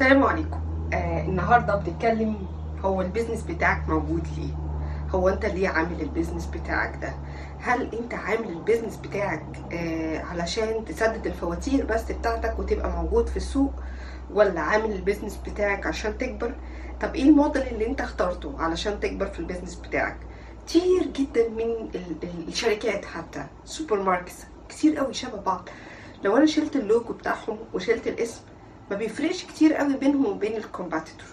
السلام عليكم. آه النهارده بنتكلم هو ال business بتاعك موجود ليه؟ هو انت ليه عامل ال business بتاعك ده؟ هل انت عامل ال business بتاعك آه علشان تسدد الفواتير بس بتاعتك وتبقى موجود في السوق ولا عامل ال business بتاعك عشان تكبر؟ طب إيه الموديل اللي انت اخترته علشان تكبر في ال business بتاعك؟ كتير جدا من ال- ال- الشركات حتى supermarkets كتير قوي شبه بعض. لو أنا شلت اللوجو بتاعهم وشلت الاسم ما بيفرقش كتير قوي بينهم وبين ال competitor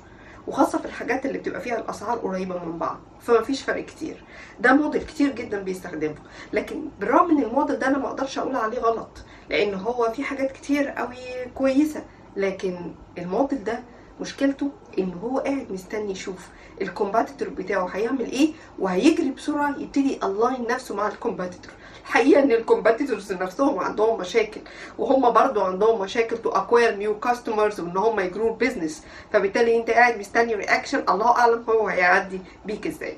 وخاصة في الحاجات اللي بتبقى فيها الأسعار قريبة من بعض فما فيش فرق كتير. ده موديل كتير جدا بيستخدمه. لكن بالرغم من الموديل ده أنا ما أقدرش أقول عليه غلط لأن هو في حاجات كتير قوي كويسة. لكن الموديل ده مشكلته إن هو قاعد مستني يشوف ال competitor بتاعه هيعمل إيه وهيجري بسرعة يبتدي align نفسه مع ال competitor الحقيقة إن ال competitors نفسهم عندهم مشاكل وهم برضو عندهم مشاكل to acquire new customers وإن هم يجروا ال business فبالتالي أنت قاعد مستني reaction الله أعلم هو هيعدي بيك إزاي.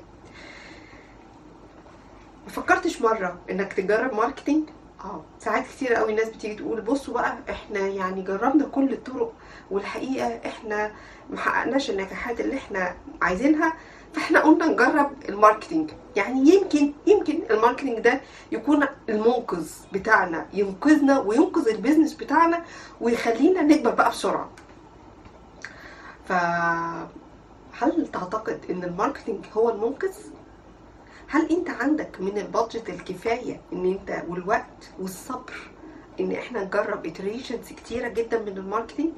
ما فكرتش مرة إنك تجرب marketing آه ساعات كتير قوي الناس بتيجي تقول بصوا بقى إحنا يعني جربنا كل الطرق والحقيقة إحنا محققناش النجاحات اللي إحنا عايزينها فإحنا قلنا نجرب ال marketing. يعني يمكن يمكن ال marketing ده يكون المنقذ بتاعنا ينقذنا وينقذ ال business بتاعنا ويخلينا نكبر بقى بسرعة. ف هل تعتقد إن ال marketing هو المنقذ؟ هل انت عندك من ال budget الكفاية ان انت والوقت والصبر ان إحنا نجرب iterations كتيرة جدا من ال marketing؟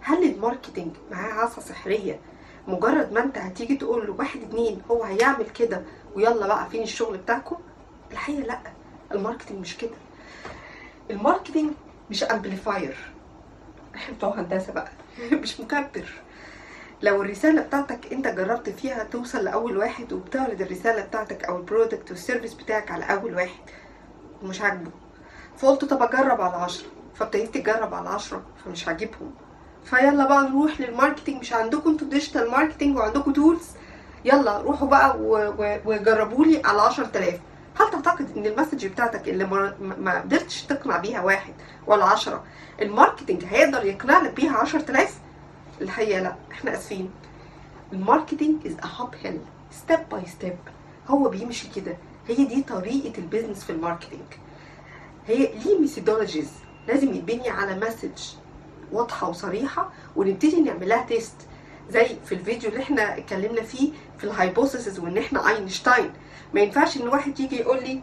هل ال marketing معاه عصا سحرية؟ مجرد ما انت هتيجي تقول له واحد اتنين هو هيعمل كده ويلا بقى فين الشغل بتاعكم؟ الحقيقة لا ال marketing مش كده. ال marketing مش amplifier إحنا بتوع هندسة بقى مش مكبر. لو الرسالة بتاعتك انت جربت فيها توصل لأول واحد وبتعرض الرسالة بتاعتك أو ال product وال service بتاعك على أول واحد. ومش عاجبه. فقلت طب أجرب على عشرة. فابتديت تجرب على عشرة فمش عاجبهم. فيلا بقى نروح لل marketing. مش عندكم أنتوا digital marketing وعندكم tools يلا روحوا بقى وجربوا لي على 10000 هل تعتقد إن ال message بتاعتك اللي ما- قدرتش تقنع بيها واحد ولا عشرة ال marketing هيقدر يقنع لك بيها 10000 الحقيقة لا إحنا آسفين. ال marketing is a uphill step by step هو بيمشي كده. هي دي طريقة ال business في ال marketing. هي ليه methodologies لازم يتبني على message واضحة وصريحة ونبتدي نعملها test زي في الفيديو اللي إحنا اتكلمنا فيه في ال hypothesis وإن إحنا اينشتاين ما ينفعش إن واحد يجي يقول لي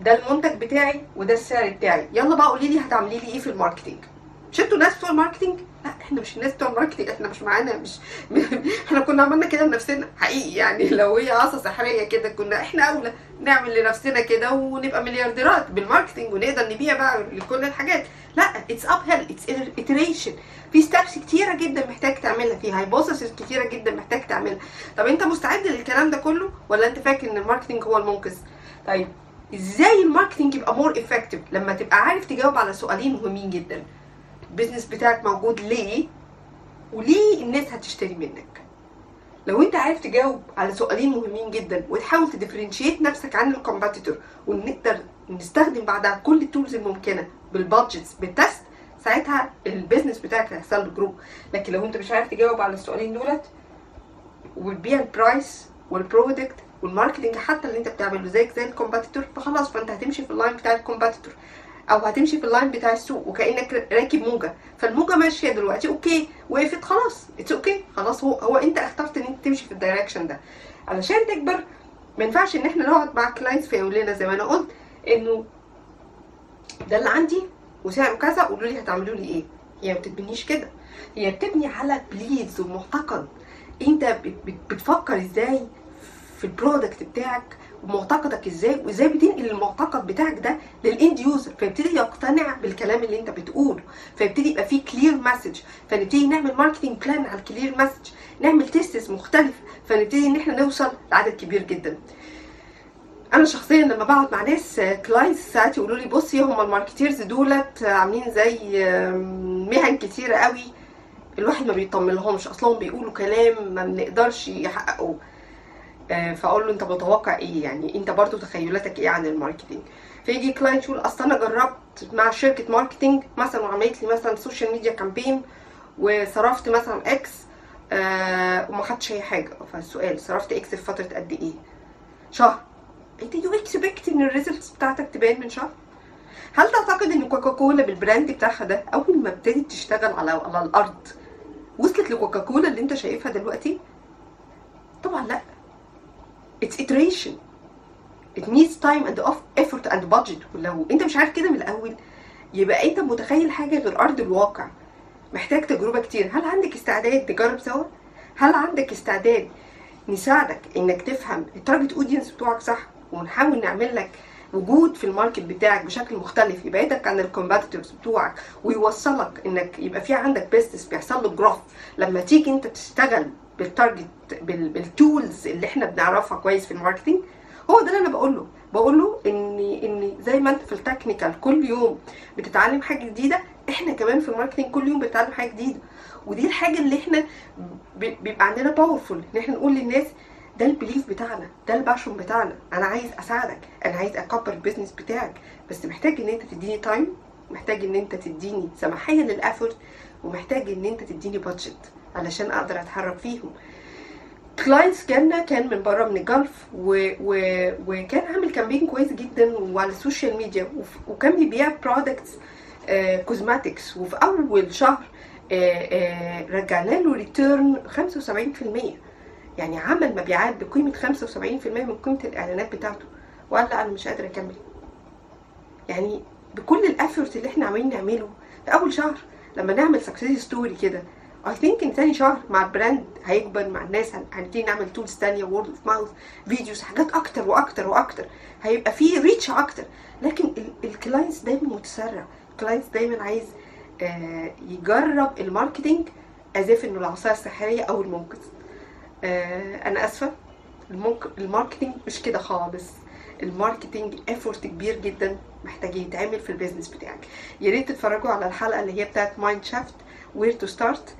ده المنتج بتاعي وده السعر بتاعي. يلا بقى قولي لي هتعملي لي إيه في ال marketing. مش أنتوا ناس بتوع ال marketing؟ لا. إحنا مش الناس بتوع ال marketing إحنا مش معانا مش إحنا كنا عملنا كده لنفسنا حقيقي يعني لو هي عصا سحرية كده كنا إحنا أولى نعمل لنفسنا كده ونبقى مليارديرات بال marketing ونقدر نبيع بقى لكل الحاجات. لا it's uphill it's iteration. في steps كتيرة جدا محتاج تعملها في hypotheses كتيرة جدا محتاج تعملها. طب انت مستعد للكلام ده كله ولا انت فاكر ان ال marketing هو المنقذ؟ طيب إزاي ال marketing يبقى more effective لما تبقى عارف تجاوب على سؤالين مهمين جدا؟ ال business بتاعك موجود ليه؟ وليه الناس هتشتري منك؟ لو انت عارف تجاوب على سؤالين مهمين جدا وتحاول ت differentiate نفسك عن ال competitor ونقدر نستخدم بعدها كل ال tools الممكنة بال budgets بال test ساعتها ال business بتاعك هيحصل له grow لكن لو انت مش عارف تجاوب على السؤالين دولت وتبيع ال price وال product وال marketing حتى اللي انت بتعمله زيك زي ال competitor فخلاص فانت هتمشي في ال line بتاع ال competitor أو هتمشي في ال line بتاع السوق وكأنك راكب موجة. فالموجة ماشية دلوقتي okay وقفت خلاص it's okay خلاص هو هو أنت اخترت إن أنت تمشي في ال direction ده. علشان تكبر ما ينفعش إن إحنا نقعد مع clients فيقول لنا زي ما أنا قلت إنه ده اللي عندي وسعره كذا قولوا لي هتعملوا لي إيه. هي ما بتبنيش كده. هي بتبني على belief ومعتقد. أنت بت- بت- بتفكر إزاي في ال product بتاعك ومعتقدك إزاي وإزاي بتنقل المعتقد بتاعك ده لل end user فيبتدي يقتنع بالكلام اللي أنت بتقوله فيبتدي يبقى فيه clear message فنبتدي نعمل marketing plan على ال clear message نعمل tests مختلفه فنبتدي إن إحنا نوصل لعدد كبير جدا. أنا شخصيا لما بقعد مع ناس clients ساعات يقولوا لي بصي هم ال marketers دولت عاملين زي مهن كتيرة قوي الواحد ما بيطمن لهمش أصلهم بيقولوا كلام ما بنقدرش يحققوه. فأقول له أنت متوقع إيه؟ يعني أنت برضو تخيلاتك إيه عن ال marketing؟ فيجي client يقول أصل أنا جربت مع شركة marketing مثلا وعملت لي مثلا social media campaign وصرفت مثلا X آه وما خدتش أي حاجة. فالسؤال صرفت X في فترة قد إيه؟ شهر. انت you expect ان ال results بتاعتك تبان من شهر؟ هل تعتقد إن كوكاكولا بال brand بتاعها ده أول ما ابتدت تشتغل على على الأرض وصلت لكوكاكولا اللي أنت شايفها دلوقتي؟ طبعا لأ. It's iteration. It needs time and effort and budget. ولو انت مش عارف كده من الأول يبقى انت متخيل حاجة غير أرض الواقع. محتاج تجربة كتير. هل عندك استعداد تجرب سوا؟ هل عندك استعداد نساعدك إنك تفهم ال target audience بتوعك صح؟ ونحاول نعمل لك وجود في ال market بتاعك بشكل مختلف يبعدك عن ال competitors بتوعك ويوصلك إنك يبقى في عندك business بيحصل له growth لما تيجي انت تشتغل بال target بال- بال tools اللي إحنا بنعرفها كويس في ال marketing هو ده اللي أنا بقول له بقول له ان إن زي ما أنت في ال technical كل يوم بتتعلم حاجة جديدة إحنا كمان في ال marketing كل يوم بنتعلم حاجة جديدة. ودي الحاجة اللي إحنا بيبقى عندنا powerful إن إحنا نقول للناس ده ال belief بتاعنا ده ال passion بتاعنا. أنا عايز أساعدك أنا عايز أكبر ال business بتاعك. بس محتاج إن أنت تديني time محتاج إن أنت تديني سماحية لل effort ومحتاج إن أنت تديني budget علشان أقدر أتحرك فيهم. clients جالنا كان من بره من ال Gulf و... و... وكان عامل campaign كويس جدا وعلى ال social media. وكان بيبيع products cosmetics وفي أول شهر آه، آه، رجعنا له return 75% يعني عمل مبيعات بقيمة 75% من قيمة الإعلانات بتاعته. وقال لا أنا مش قادر أكمل. يعني بكل ال effort اللي إحنا عمالين نعمله في أول شهر لما نعمل success story كده I think إن تاني شهر مع ال brand هيكبر مع الناس هن- هنبتدي نعمل tools تانية و word of mouth videos حاجات أكتر وأكتر وأكتر. هيبقى في reach أكتر. لكن ال clients دايما متسرع. ال clients دايما عايز آه، يجرب ال marketing as if إنه العصايه السحرية أو المنقذ. آه، أنا آسفة. ال marketing مش كده خالص. ال marketing effort كبير جدا. محتاج يتعمل في ال business بتاعك. يا ريت تتفرجوا على الحلقة اللي هي بتاعت mind shift where to start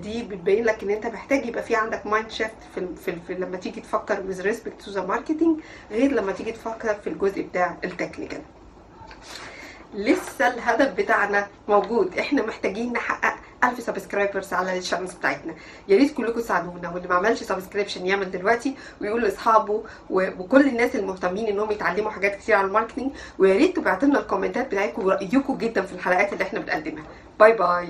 دي بتبين لك إن أنت محتاج يبقى في عندك mind shift في, في, في لما تيجي تفكر with respect to the marketing غير لما تيجي تفكر في الجزء بتاع ال technical لسه الهدف بتاعنا موجود. إحنا محتاجين نحقق 1000 subscribers على ال channels بتاعتنا. يا ريت كلكم تساعدونا. واللي ما عملش subscription يعمل دلوقتي ويقول لأصحابه وكل الناس المهتمين إنهم يتعلموا حاجات كتير على ال marketing ويا ريت تبعتوا لنا الكومنتات بتاعتكم ورأيكم جدا في الحلقات اللي إحنا بنقدمها. bye bye